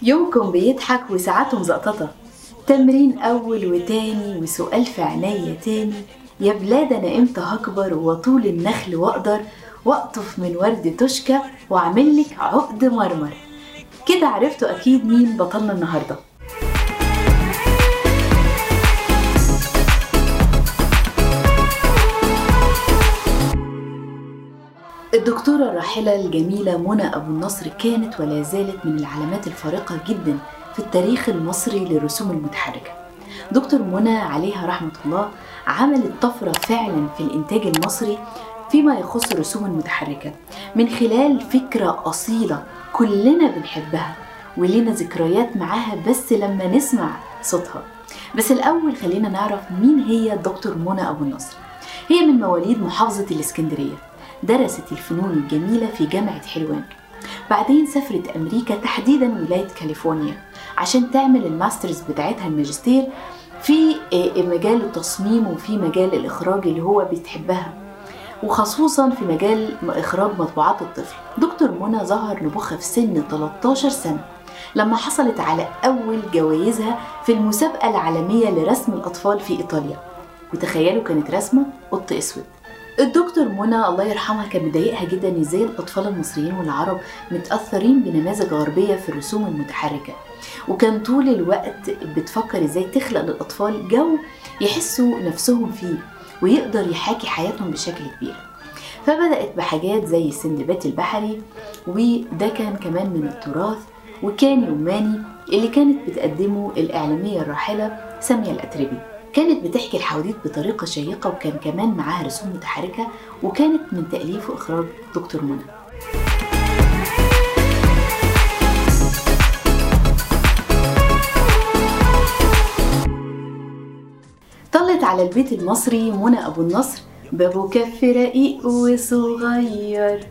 كلكم بيضحك وساعاته مزقططة تمرين أول وتاني وسؤال في عينيا تاني. يا بلاد أنا إمتى هكبر وطول النخل وأقدر؟ وأقطف من ورد تشكى وأعمل لك عقد مرمر. كده عرفتوا أكيد مين بطلنا النهارده. الدكتورة الراحلة الجميلة منى أبو النصر كانت ولا زالت من العلامات الفارقة جدا في التاريخ المصري للرسوم المتحركة. دكتور منى عليها رحمة الله عملت طفرة فعلا في الإنتاج المصري فيما يخص الرسوم المتحركة من خلال فكرة أصيلة كلنا بنحبها ولينا ذكريات معاها بس لما نسمع صوتها. بس الأول خلينا نعرف مين هي دكتور منى أبو النصر. هي من مواليد محافظة الإسكندرية. درست الفنون الجميلة في جامعة حلوان. بعدين سافرت أمريكا تحديدا ولاية كاليفورنيا عشان تعمل ال masters بتاعتها الماجستير في مجال التصميم وفي مجال الإخراج اللي هو بتحبها. وخصوصا في مجال إخراج مطبوعات الطفل. دكتور منى ظهر نبوغها في سن 13 سنة لما حصلت على أول جوائزها في المسابقة العالمية لرسم الأطفال في إيطاليا. وتخيلوا كانت رسمة قط أسود. الدكتور منى الله يرحمها كان مضايقها جدا إزاي الأطفال المصريين والعرب متأثرين بنماذج غربية في الرسوم المتحركة. وكان طول الوقت بتفكر إزاي تخلق للأطفال جو يحسوا نفسهم فيه ويقدر يحاكي حياتهم بشكل كبير. فبدأت بحاجات زي السندباد البحري وده كان كمان من التراث وكان يوماني اللي كانت بتقدمه الإعلامية الراحلة سامية الأتربي. كانت بتحكي الحواديت بطريقة شيقة وكان كمان معاها رسوم متحركة وكانت من تأليف وإخراج دكتور منى. طلت على البيت المصري منى أبو النصر بابو كف رقيق وصغير.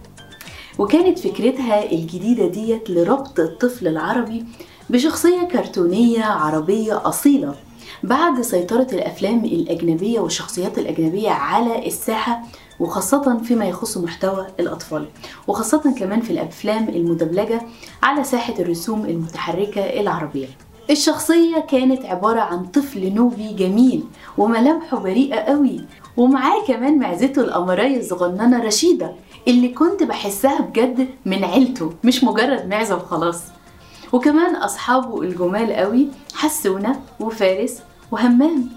وكانت فكرتها الجديدة ديت لربط الطفل العربي بشخصية كرتونية عربية أصيلة. بعد سيطرة الأفلام الأجنبية والشخصيات الأجنبية على الساحة وخاصة فيما يخص محتوى الأطفال وخاصة كمان في الأفلام المدبلجة على ساحة الرسوم المتحركة العربية. الشخصية كانت عبارة عن طفل نوبي جميل وملامحه بريئة قوي ومعاه كمان معزته القمرية الصغننة رشيدة اللي كنت بحسها بجد من عيلته مش مجرد معزة وخلاص. وكمان أصحابه الجمال قوي حسونة وفارس وهمام.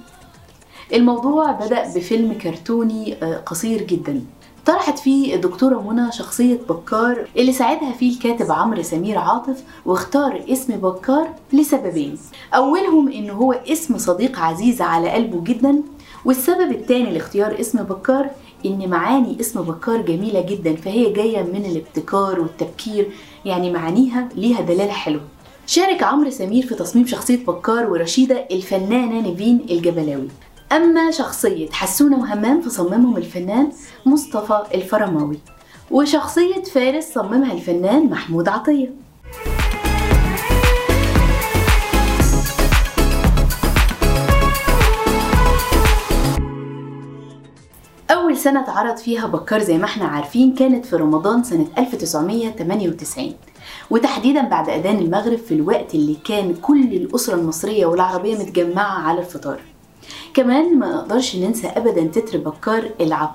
الموضوع بدأ بفيلم كرتوني قصير جدا. طرحت فيه الدكتورة منى شخصية بكار اللي ساعدها فيه الكاتب عمرو سمير عاطف واختار اسم بكار لسببين. أولهم إن هو اسم صديق عزيز على قلبه جدا والسبب الثاني لاختيار اسم بكار إن معاني اسم بكار جميلة جدا فهي جاية من الابتكار والتبكير يعني معانيها ليها دلالة حلوة. شارك عمرو سمير في تصميم شخصية بكار ورشيدة الفنانة نيفين الجبلاوي. أما شخصية حسونة وهمام فصممهم الفنان مصطفى الفرماوي. وشخصية فارس صممها الفنان محمود عطية. سنة اتعرض فيها بكار زي ما إحنا عارفين كانت في رمضان سنة 1998 وتحديدا بعد أذان المغرب في الوقت اللي كان كل الأسرة المصرية والعربية متجمعة على الفطار. كمان ما نقدرش ننسى أبدا تتر بكار العب